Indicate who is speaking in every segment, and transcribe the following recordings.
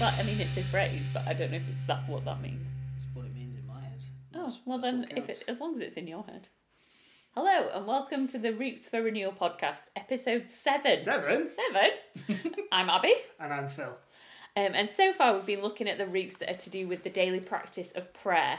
Speaker 1: Well, I mean, it's a phrase, but I don't know if it's that what that means.
Speaker 2: That's what it means in my head.
Speaker 1: Oh, well then, if it, as long as it's in your head. Hello and welcome to the Roots for Renewal podcast, episode seven.
Speaker 2: Seven.
Speaker 1: Seven. I'm Abby,
Speaker 2: And I'm Phil.
Speaker 1: um, and so far we've been looking at the roots that are to do with the daily practice of prayer.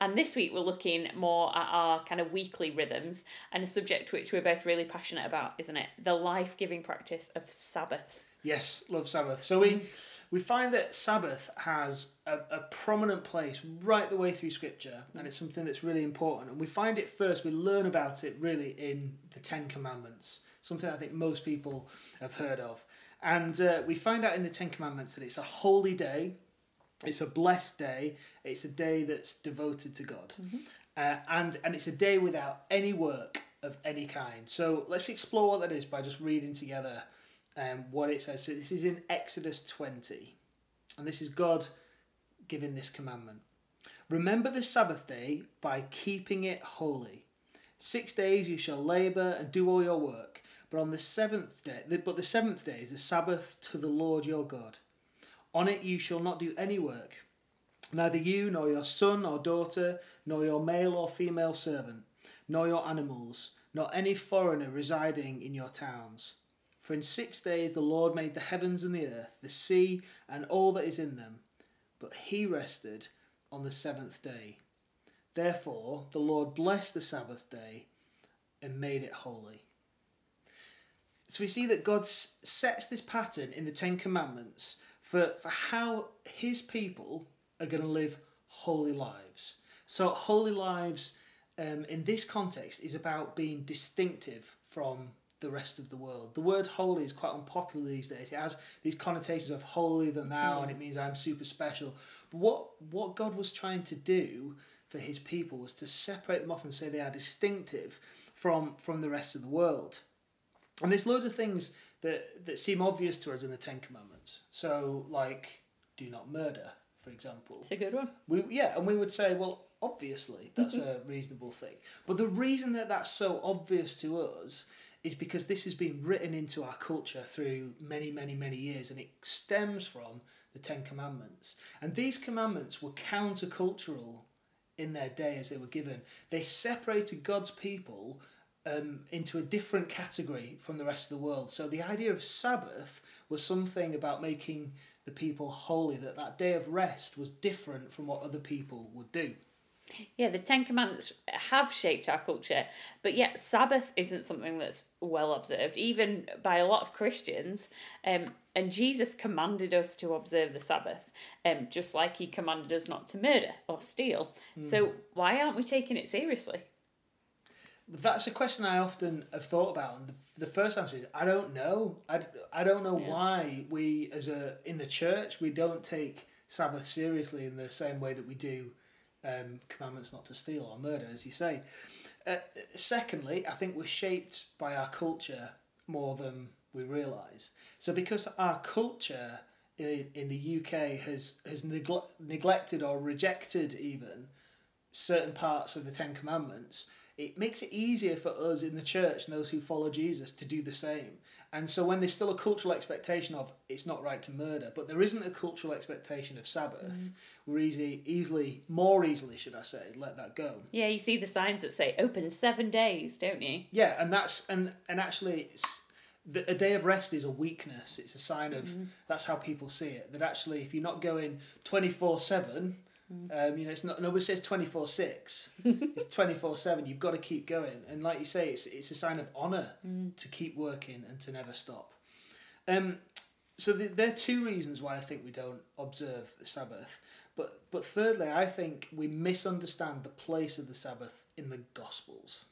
Speaker 1: And this week we're looking more at our kind of weekly rhythms and a subject which we're both really passionate about, isn't it? The life giving practice of Sabbath.
Speaker 2: Yes, love Sabbath. So we we find that Sabbath has a, a prominent place right the way through Scripture, and it's something that's really important. And we find it first. We learn about it really in the Ten Commandments, something I think most people have heard of. And uh, we find out in the Ten Commandments that it's a holy day, it's a blessed day, it's a day that's devoted to God, uh, and and it's a day without any work of any kind. So let's explore what that is by just reading together um, what it says. So this is in Exodus 20. And this is God giving this commandment. Remember the Sabbath day by keeping it holy. Six days you shall labour and do all your work, but on the seventh day, but the seventh day is a Sabbath to the Lord your God. On it you shall not do any work, neither you nor your son or daughter, nor your male or female servant, nor your animals, nor any foreigner residing in your towns. For in six days the Lord made the heavens and the earth, the sea, and all that is in them. But he rested on the seventh day. Therefore the Lord blessed the Sabbath day and made it holy. So we see that God sets this pattern in the Ten Commandments for, for how his people are going to live holy lives. So, holy lives um, in this context is about being distinctive from the rest of the world. The word holy is quite unpopular these days. It has these connotations of holier than thou, and it hmm. means I'm super special. But what, what God was trying to do for his people was to separate them off and say they are distinctive from, from the rest of the world. And there's loads of things that, that seem obvious to us in the Ten Commandments. So, like, do not murder, for example.
Speaker 1: It's a good one.
Speaker 2: We, yeah, and we would say, well, obviously, that's mm-hmm. a reasonable thing. But the reason that that's so obvious to us is because this has been written into our culture through many, many, many years, and it stems from the Ten Commandments. And these commandments were countercultural in their day as they were given. They separated God's people um, into a different category from the rest of the world. So the idea of Sabbath was something about making the people holy, that that day of rest was different from what other people would do.
Speaker 1: Yeah, the Ten Commandments have shaped our culture, but yet Sabbath isn't something that's well observed, even by a lot of Christians. Um, and Jesus commanded us to observe the Sabbath, um, just like he commanded us not to murder or steal. So why aren't we taking it seriously?
Speaker 2: That's a question I often have thought about, and the, the first answer is I don't know. I, I don't know
Speaker 1: Yeah.
Speaker 2: why we, as a in the church, we don't take Sabbath seriously in the same way that we do um, commandments not to steal or murder, as you say. Uh, secondly, I think we're shaped by our culture more than we realise. So because our culture in, in the UK has has negle- neglected or rejected even certain parts of the Ten Commandments, it makes it easier for us in the church and those who follow Jesus to do the same. And so when there's still a cultural expectation of it's not right to murder, but there isn't a cultural expectation of Sabbath, mm. we're easy, easily, more easily, should I say, let that go.
Speaker 1: Yeah, you see the signs that say open seven days, don't you?
Speaker 2: Yeah, and that's and and actually, it's, the, a day of rest is a weakness. It's a sign of mm-hmm. that's how people see it. That actually, if you're not going twenty four seven, um, you know, it's not nobody says twenty four six. It's twenty four seven. You've got to keep going, and like you say, it's it's a sign of honor to keep working and to never stop. Um, so the, there are two reasons why I think we don't observe the Sabbath. But but thirdly, I think we misunderstand the place of the Sabbath in the Gospels.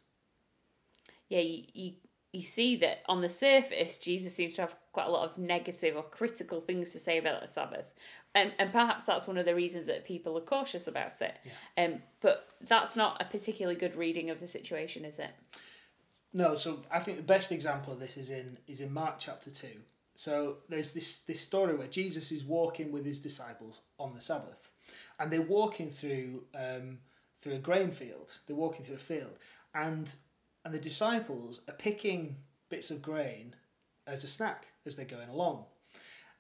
Speaker 1: yeah, you, you you see that on the surface, Jesus seems to have quite a lot of negative or critical things to say about the Sabbath, and and perhaps that's one of the reasons that people are cautious about it. Yeah. Um, but that's not a particularly good reading of the situation, is it?
Speaker 2: No, so I think the best example of this is in is in Mark chapter two. So there's this this story where Jesus is walking with his disciples on the Sabbath, and they're walking through um, through a grain field. They're walking through a field, and and the disciples are picking bits of grain as a snack as they're going along.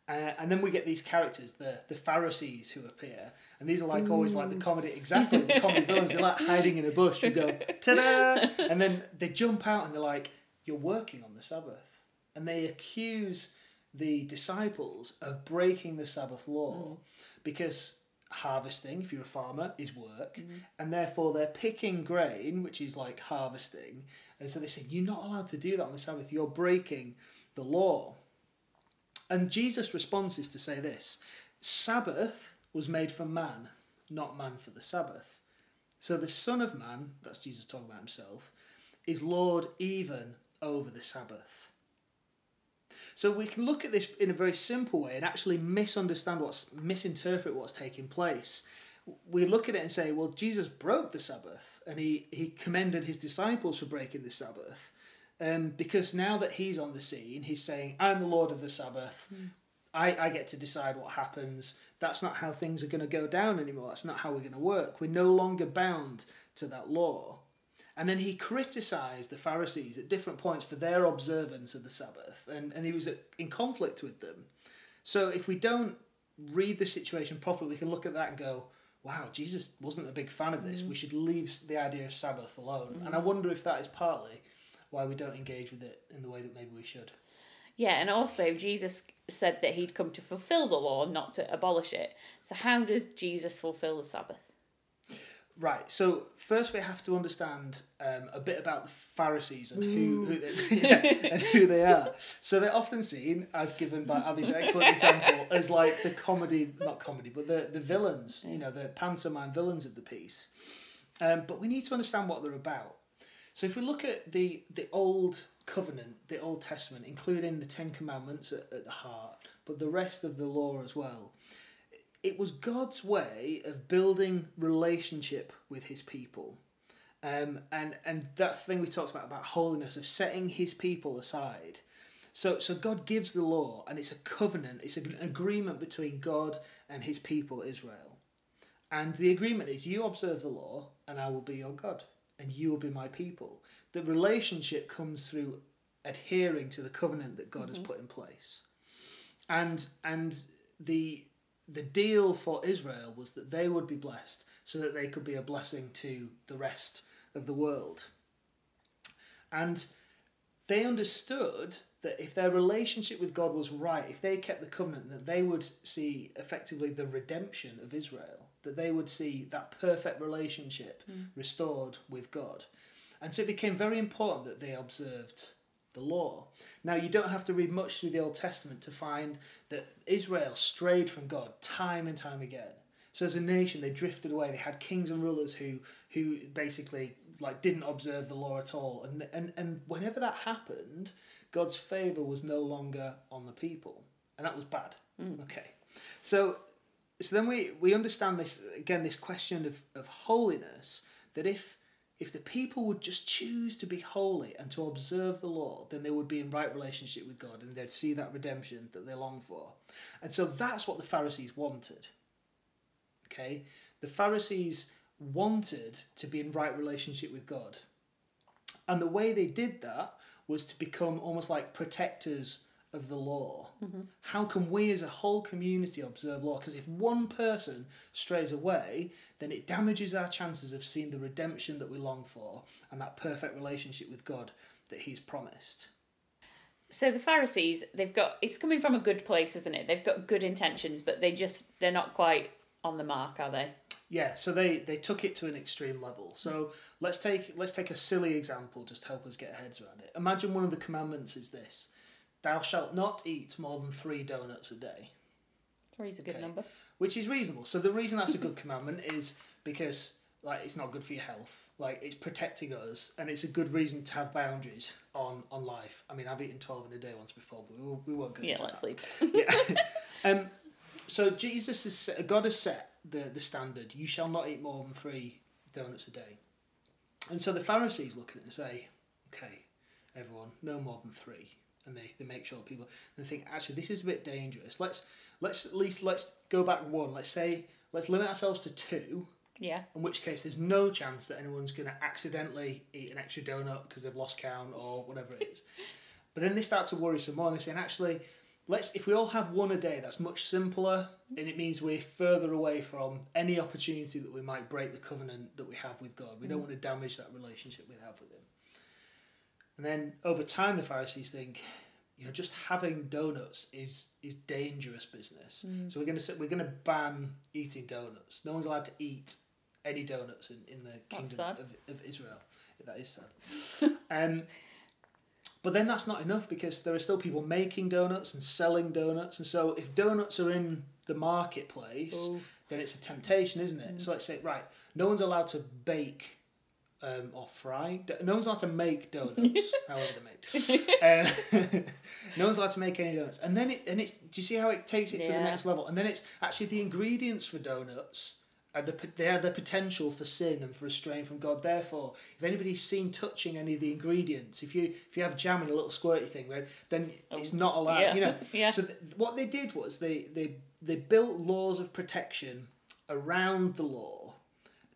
Speaker 2: Uh, and then we get these characters, the the Pharisees, who appear, and these are like always like the comedy, exactly the comedy villains. They're like hiding in a bush. You go ta-da, and then they jump out and they're like, "You're working on the Sabbath," and they accuse the disciples of breaking the Sabbath law because harvesting, if you're a farmer, is work, and therefore they're picking grain, which is like harvesting, and so they say, "You're not allowed to do that on the Sabbath. You're breaking the law." And Jesus' response is to say this Sabbath was made for man, not man for the Sabbath. So the Son of Man, that's Jesus talking about himself, is Lord even over the Sabbath. So we can look at this in a very simple way and actually misunderstand what's misinterpret what's taking place. We look at it and say, well, Jesus broke the Sabbath and he, he commended his disciples for breaking the Sabbath. Um, because now that he's on the scene, he's saying, I'm the Lord of the Sabbath. Hmm. I, I get to decide what happens. That's not how things are going to go down anymore. That's not how we're going to work. We're no longer bound to that law. And then he criticised the Pharisees at different points for their observance of the Sabbath, and, and he was in conflict with them. So if we don't read the situation properly, we can look at that and go, wow, Jesus wasn't a big fan of this. Hmm. We should leave the idea of Sabbath alone. And I hmm. wonder if that is partly why we don't engage with it in the way that maybe we should.
Speaker 1: Yeah, and also Jesus said that he'd come to fulfill the law, not to abolish it. So how does Jesus fulfill the Sabbath?
Speaker 2: Right. So first, we have to understand um, a bit about the Pharisees and who, who they, yeah, and who they are. So they're often seen, as given by Abby's excellent example, as like the comedy, not comedy, but the the villains. You know, the pantomime villains of the piece. Um, but we need to understand what they're about. So if we look at the the old covenant, the Old Testament, including the Ten Commandments at, at the heart, but the rest of the law as well it was God's way of building relationship with His people, um, and and that thing we talked about about holiness of setting His people aside. So so God gives the law, and it's a covenant. It's an agreement between God and His people Israel, and the agreement is you observe the law, and I will be your God, and you will be my people. The relationship comes through adhering to the covenant that God has mm-hmm. put in place, and and the the deal for Israel was that they would be blessed so that they could be a blessing to the rest of the world. And they understood that if their relationship with God was right, if they kept the covenant, that they would see effectively the redemption of Israel, that they would see that perfect relationship hmm. restored with God. And so it became very important that they observed the law. Now, you don't have to read much through the Old Testament to find that Israel strayed from God time and time again. So as a nation, they drifted away. They had kings and rulers who who basically like didn't observe the law at all. And and and whenever that happened, God's favor was no longer on the people, and that was bad. Hmm. Okay, so so then we we understand this again. This question of of holiness that if if the people would just choose to be holy and to observe the law, then they would be in right relationship with God and they'd see that redemption that they long for. And so that's what the Pharisees wanted. Okay? The Pharisees wanted to be in right relationship with God. And the way they did that was to become almost like protectors of the law. How can we as a whole community observe law? Because if one person strays away, then it damages our chances of seeing the redemption that we long for and that perfect relationship with God that He's promised.
Speaker 1: So the Pharisees, they've got it's coming from a good place, isn't it? They've got good intentions, but they just they're not quite on the mark, are they?
Speaker 2: Yeah, so they, they took it to an extreme level. So let's take let's take a silly example just to help us get heads around it. Imagine one of the commandments is this: Thou shalt not eat more than three donuts a day.
Speaker 1: Three's a good
Speaker 2: Okay.
Speaker 1: number.
Speaker 2: which is reasonable. So the reason that's a good commandment is because like it's not good for your health. Like it's protecting us, and it's a good reason to have boundaries on on life. I mean, I've eaten twelve in a day once before, but we, we won't go
Speaker 1: Yeah, let's
Speaker 2: that.
Speaker 1: leave.
Speaker 2: Yeah. um, so Jesus has God has set the the standard. You shall not eat more than three donuts a day. And so the Pharisees look at it and say, okay, everyone, no more than three. And they, they make sure people and they think actually this is a bit dangerous. Let's let's at least let's go back one. Let's say let's limit ourselves to two.
Speaker 1: Yeah.
Speaker 2: In which case, there's no chance that anyone's going to accidentally eat an extra donut because they've lost count or whatever it is. but then they start to worry some more and they're saying, actually, let's if we all have one a day, that's much simpler, and it means we're further away from any opportunity that we might break the covenant that we have with God. We don't mm. want to damage that relationship we have with Him. And then over time, the Pharisees think, you know, just having donuts is is dangerous business. So we're gonna say, we're gonna ban eating donuts. No one's allowed to eat any donuts in, in the kingdom of, of Israel. That is sad. um, but then that's not enough because there are still people making donuts and selling donuts, and so if donuts are in the marketplace,
Speaker 1: Oh.
Speaker 2: then it's a temptation, isn't it? So let's say, right, no one's allowed to bake um, or fry. No one's allowed to make donuts, however they're made. Um, no one's allowed to make any donuts, and then it and it's. Do you see how it takes it to the next level? And then it's actually the ingredients for donuts. Are the, they are the potential for sin and for straying from God. Therefore, if anybody's seen touching any of the ingredients, if you if you have jam in a little squirty thing, then, then it's not allowed.
Speaker 1: Oh, yeah.
Speaker 2: You know.
Speaker 1: Yeah.
Speaker 2: So th- what they did was they they they built laws of protection around the law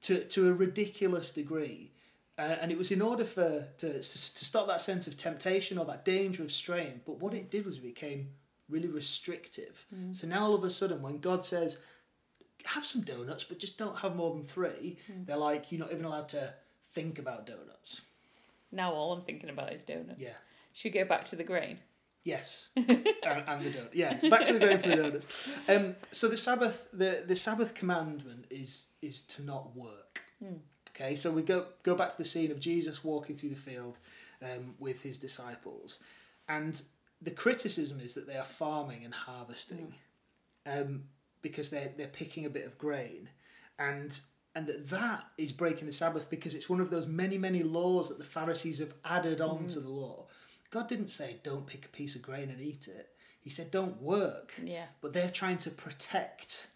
Speaker 2: to to a ridiculous degree. Uh, and it was in order for to, to stop that sense of temptation or that danger of straying. But what it did was it became really restrictive. So now all of a sudden, when God says, "Have some donuts, but just don't have more than three, they're like, "You're not even allowed to think about donuts."
Speaker 1: Now all I'm thinking about is donuts.
Speaker 2: Yeah.
Speaker 1: Should we go back to the grain?
Speaker 2: Yes, and, and the donut. Yeah, back to the grain for the donuts. Um, so the Sabbath, the the Sabbath commandment is is to not work. Okay, so we go go back to the scene of Jesus walking through the field um, with his disciples, and the criticism is that they are farming and harvesting, um, because they're they're picking a bit of grain, and and that that is breaking the Sabbath because it's one of those many many laws that the Pharisees have added on to the law. God didn't say don't pick a piece of grain and eat it. He said don't work.
Speaker 1: Yeah.
Speaker 2: But they're trying to protect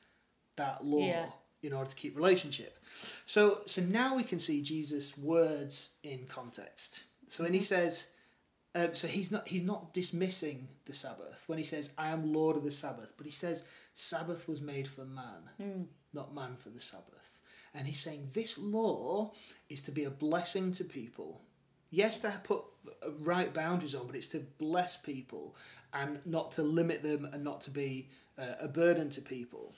Speaker 2: that law
Speaker 1: Yeah.
Speaker 2: In order to keep relationship. So so now we can see Jesus' words in context. So when he says um, so he's not he's not dismissing the Sabbath when he says I am Lord of the Sabbath, but he says Sabbath was made for man, not man for the Sabbath. And he's saying this law is to be a blessing to people. Yes, to put right boundaries on, but it's to bless people and not to limit them and not to be uh, a burden to people.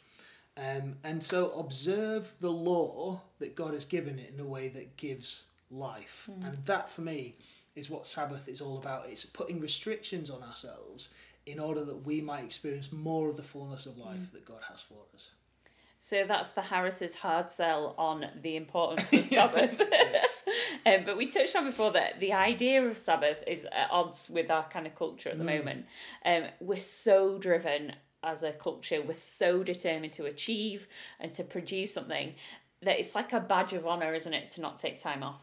Speaker 2: Um, and so observe the law that God has given it in a way that gives life. And that for me is what Sabbath is all about. It's putting restrictions on ourselves in order that we might experience more of the fullness of life that God has for us.
Speaker 1: So that's the Harris's hard sell on the importance of Sabbath. Um, but we touched on before that the idea of Sabbath is at odds with our kind of culture at the moment. Um, we're so driven as a culture, we're so determined to achieve and to produce something that it's like a badge of honour, isn't it, to not take time off?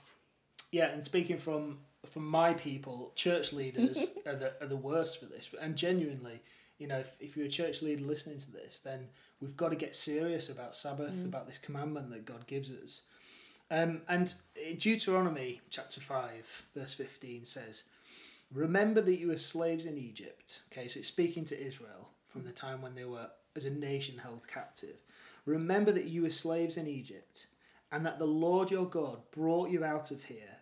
Speaker 2: Yeah, and speaking from from my people, church leaders are the are the worst for this. And genuinely, you know, if, if you're a church leader listening to this, then we've got to get serious about Sabbath, about this commandment that God gives us. Um, and in Deuteronomy chapter five, verse fifteen says, "Remember that you were slaves in Egypt." Okay, so it's speaking to Israel from the time when they were as a nation held captive. Remember that you were slaves in Egypt, and that the Lord your God brought you out of here,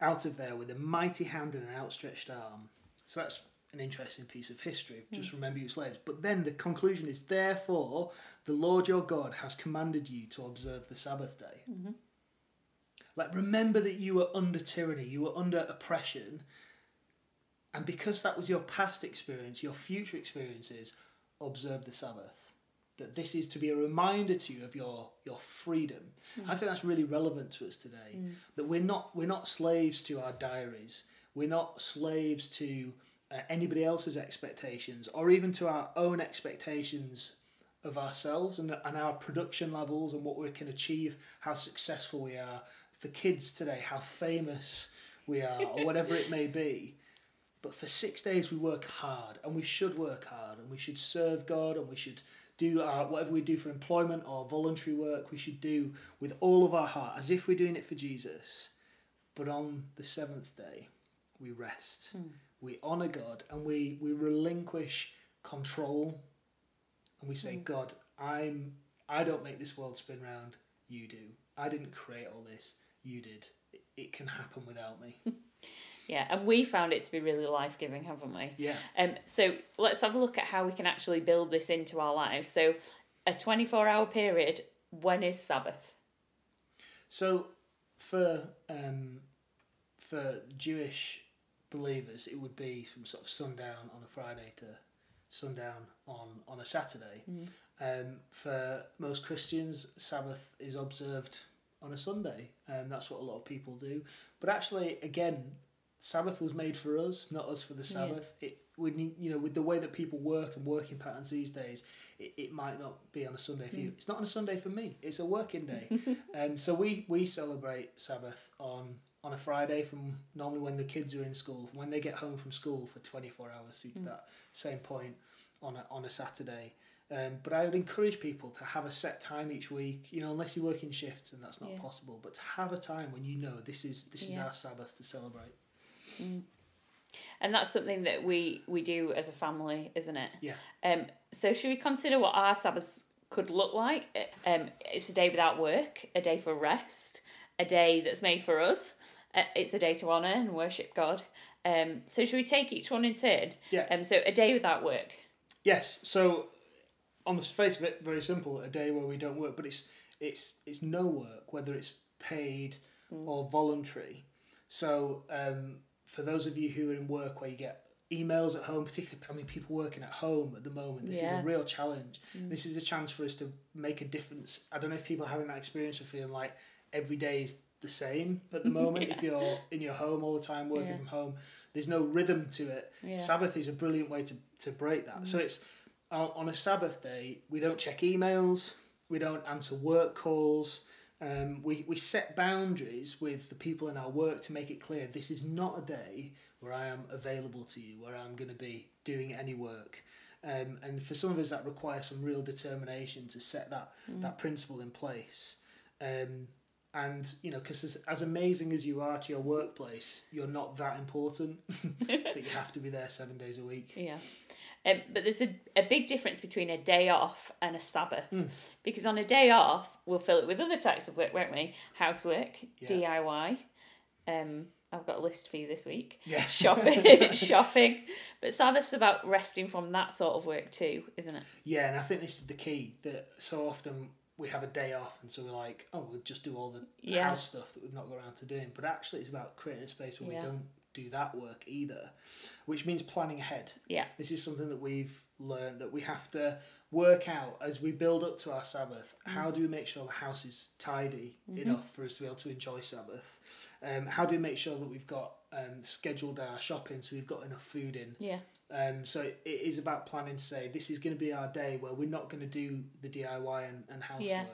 Speaker 2: out of there with a mighty hand and an outstretched arm. So that's an interesting piece of history. Just hmm. remember you were slaves. But then the conclusion is, therefore, the Lord your God has commanded you to observe the Sabbath day. Mm-hmm. Like, remember that you were under tyranny, you were under oppression. And because that was your past experience, your future experiences, observe the Sabbath. That this is to be a reminder to you of your, your freedom. I think that's really relevant to us today. That we're not we're not slaves to our diaries. We're not slaves to uh, anybody else's expectations or even to our own expectations of ourselves and, and our production levels and what we can achieve, how successful we are. For kids today, how famous we are, or whatever it may be. But for six days, we work hard, and we should work hard, and we should serve God, and we should do our, whatever we do for employment or voluntary work, we should do with all of our heart, as if we're doing it for Jesus. But on the seventh day, we rest. Hmm. We honour God, and we, we relinquish control, and we say, hmm. God, I'm I don't make this world spin round. You do. I didn't create all this. You did. It, it can happen without me.
Speaker 1: Yeah, and we found it to be really life giving, haven't we?
Speaker 2: Yeah.
Speaker 1: Um, so let's have a look at how we can actually build this into our lives. So, a 24 hour period, when is Sabbath?
Speaker 2: So, for um, for Jewish believers, it would be from sort of sundown on a Friday to sundown on on a Saturday.
Speaker 1: Mm.
Speaker 2: Um, for most Christians, Sabbath is observed on a Sunday, and um, that's what a lot of people do. But actually, again, Sabbath was made for us, not us for the Sabbath. Yeah. It we need, you know, with the way that people work and working patterns these days, it, it might not be on a Sunday for mm. you. It's not on a Sunday for me. It's a working day, and um, so we we celebrate Sabbath on on a Friday from normally when the kids are in school, when they get home from school for twenty four hours to mm. that same point on a on a Saturday. Um, but I would encourage people to have a set time each week. You know, unless you work in shifts and that's not yeah. possible, but to have a time when you know this is this is our Sabbath to celebrate.
Speaker 1: Mm. And that's something that we we do as a family, isn't it?
Speaker 2: Yeah.
Speaker 1: Um. So should we consider what our Sabbaths could look like? Um. It's a day without work, a day for rest, a day that's made for us. Uh, it's a day to honor and worship God. Um. So should we take each one in turn?
Speaker 2: Yeah.
Speaker 1: Um. So a day without work.
Speaker 2: Yes. So on the face of it, very simple. A day where we don't work, but it's it's it's no work, whether it's paid mm. or voluntary. So um, for those of you who are in work where you get emails at home, particularly I mean people working at home at the moment, this yeah. is a real challenge. Mm. This is a chance for us to make a difference. I don't know if people are having that experience of feeling like every day is the same at the moment. yeah. If you're in your home all the time, working yeah. from home, there's no rhythm to it. Sabbath is a brilliant way to, to break that. Mm. So it's on a Sabbath day, we don't check emails, we don't answer work calls. Um, we, we set boundaries with the people in our work to make it clear this is not a day where I am available to you, where I'm going to be doing any work. Um, and for some of us, that requires some real determination to set that, mm. that principle in place. Um, and, you know, because as, as amazing as you are to your workplace, you're not that important that you have to be there seven days a week.
Speaker 1: Yeah. Um, but there's a, a big difference between a day off and a Sabbath. Mm. Because on a day off, we'll fill it with other types of work, won't we? Housework, yeah. DIY. Um, I've got a list for you this week.
Speaker 2: Yeah.
Speaker 1: Shopping, shopping. But Sabbath's about resting from that sort of work too, isn't it?
Speaker 2: Yeah, and I think this is the key that so often we have a day off and so we're like, oh, we'll just do all the yeah. house stuff that we've not got around to doing. But actually, it's about creating a space where yeah. we don't do that work either, which means planning ahead.
Speaker 1: Yeah.
Speaker 2: This is something that we've learned that we have to work out as we build up to our Sabbath. Mm. How do we make sure the house is tidy mm-hmm. enough for us to be able to enjoy Sabbath? Um, how do we make sure that we've got um, scheduled our shopping so we've got enough food in?
Speaker 1: Yeah.
Speaker 2: Um, so it is about planning to say this is going to be our day where we're not going to do the DIY and, and housework. Yeah.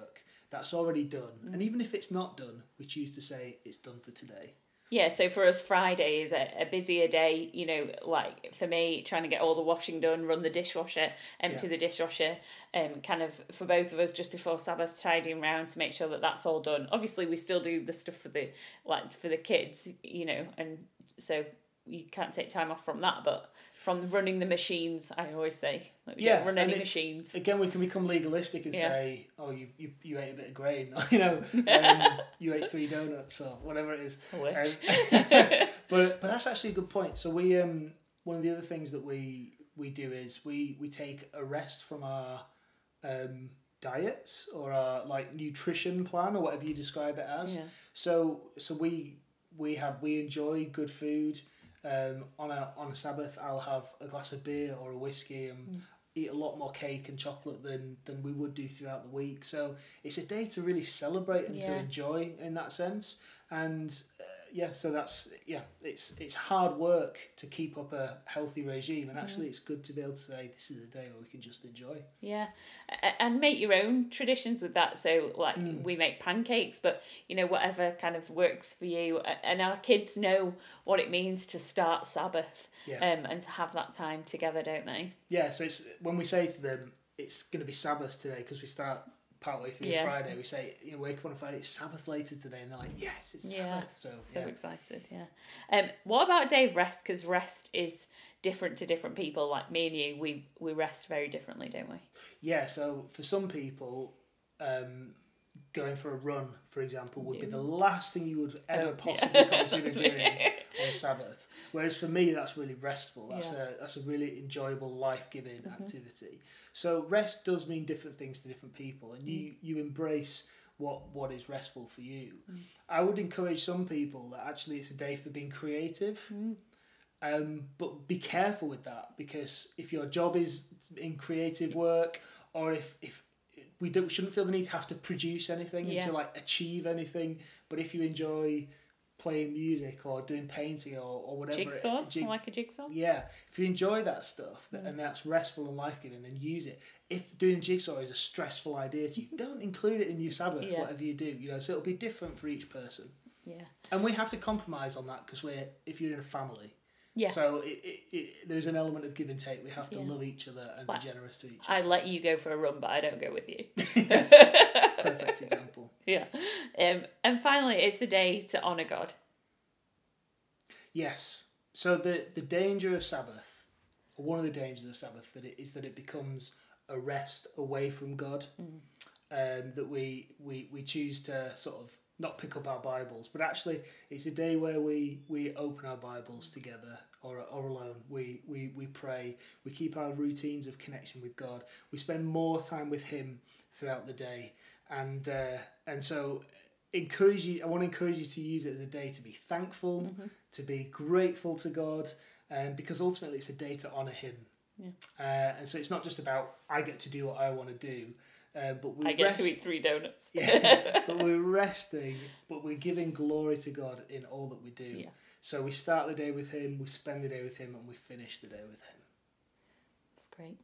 Speaker 2: That's already done. Mm. And even if it's not done, we choose to say it's done for today.
Speaker 1: Yeah, so for us, Friday is a, a busier day. You know, like for me, trying to get all the washing done, run the dishwasher, empty yeah. the dishwasher, um, kind of for both of us just before Sabbath, tidying around to make sure that that's all done. Obviously, we still do the stuff for the like for the kids, you know, and so you can't take time off from that, but from running the machines. I always say, like,
Speaker 2: yeah,
Speaker 1: run any machines.
Speaker 2: Again, we can become legalistic and yeah. say, "Oh, you, you you ate a bit of grain," you know, um, you ate three donuts or whatever it is. Um, but but that's actually a good point. So we um one of the other things that we we do is we we take a rest from our um diets or our like nutrition plan or whatever you describe it as. Yeah. So so we we have we enjoy good food um, on a on a Sabbath, I'll have a glass of beer or a whiskey and mm. eat a lot more cake and chocolate than than we would do throughout the week. So it's a day to really celebrate and yeah. to enjoy in that sense. And uh, yeah, so that's yeah, it's it's hard work to keep up a healthy regime, and actually, mm. it's good to be able to say this is a day where we can just enjoy.
Speaker 1: Yeah, and make your own traditions with that. So, like, mm. we make pancakes, but you know, whatever kind of works for you, and our kids know what it means to start Sabbath, yeah. um, and to have that time together, don't they?
Speaker 2: Yeah. So it's when we say to them, it's going to be Sabbath today because we start partway through yeah. Friday, we say, you know, wake up on a Friday, it's Sabbath later today, and they're like, yes, it's yeah. Sabbath. So,
Speaker 1: so
Speaker 2: yeah.
Speaker 1: excited, yeah. Um, what about a day of rest? Because rest is different to different people. Like me and you, we we rest very differently, don't we?
Speaker 2: Yeah. So for some people, um, going for a run, for example, would be the last thing you would ever
Speaker 1: Oh,
Speaker 2: possibly
Speaker 1: yeah.
Speaker 2: consider doing on Sabbath. Whereas for me, that's really restful. That's
Speaker 1: Yeah.
Speaker 2: a that's a really enjoyable, life giving
Speaker 1: Mhm.
Speaker 2: activity. So rest does mean different things to different people, and you you embrace what what is restful for you.
Speaker 1: Mm.
Speaker 2: I would encourage some people that actually it's a day for being creative.
Speaker 1: Mm.
Speaker 2: Um, but be careful with that because if your job is in creative work, or if if we don't we shouldn't feel the need to have to produce anything and
Speaker 1: Yeah.
Speaker 2: to like achieve anything. But if you enjoy playing music or doing painting or, or whatever,
Speaker 1: Jigsaws?
Speaker 2: jig-
Speaker 1: like a jigsaw?
Speaker 2: yeah, if you enjoy that stuff
Speaker 1: Mm.
Speaker 2: and that's restful and life giving, then use it. If doing jigsaw is a stressful idea to you, don't include it in your Sabbath,
Speaker 1: Yeah.
Speaker 2: whatever you do. You know, so it'll be different for each person,
Speaker 1: Yeah.
Speaker 2: and we have to compromise on that because we're if you're in a family.
Speaker 1: Yeah.
Speaker 2: So it, it, it, there's an element of give and take. We have to
Speaker 1: Yeah.
Speaker 2: love each other and
Speaker 1: Like-
Speaker 2: be generous to each. Other.
Speaker 1: I let you go for a run, but I don't go with you.
Speaker 2: Perfect example.
Speaker 1: Yeah. Um, and finally, it's a day to honour God.
Speaker 2: Yes. So the the danger of Sabbath, or one of the dangers of Sabbath, that it is that it becomes a rest away from God. Um, that we, we we choose to sort of not pick up our Bibles, but actually it's a day where we we open our Bibles together or or alone. We we we pray. We keep our routines of connection with God. We spend more time with Him throughout the day, and uh, and so encourage you. I want to encourage you to use it as a day to be thankful, to be grateful to God, um, because ultimately it's a day to honor Him.
Speaker 1: Yeah.
Speaker 2: Uh, and so it's not just about I get to do what I want to do, uh, but we
Speaker 1: I get
Speaker 2: rest,
Speaker 1: to eat three donuts.
Speaker 2: yeah, but we're resting, but we're giving glory to God in all that we do.
Speaker 1: Yeah.
Speaker 2: So we start the day with Him, we spend the day with Him, and we finish the day with Him.
Speaker 1: That's great.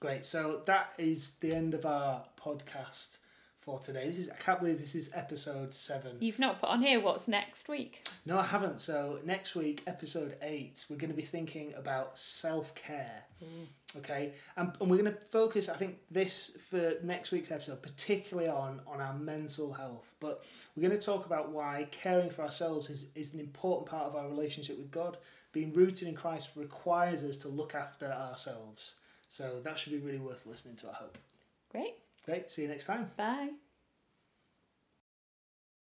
Speaker 2: Great. So that is the end of our podcast for today. This is I can't believe this is episode seven.
Speaker 1: You've not put on here what's next week.
Speaker 2: No, I haven't. So next week, episode eight, we're going to be thinking about self care. Mm. Okay, and, and we're going to focus. I think this for next week's episode, particularly on on our mental health. But we're going to talk about why caring for ourselves is is an important part of our relationship with God. Being rooted in Christ requires us to look after ourselves. So that should be really worth listening to. I hope.
Speaker 1: Great.
Speaker 2: Great. See you next time.
Speaker 1: Bye.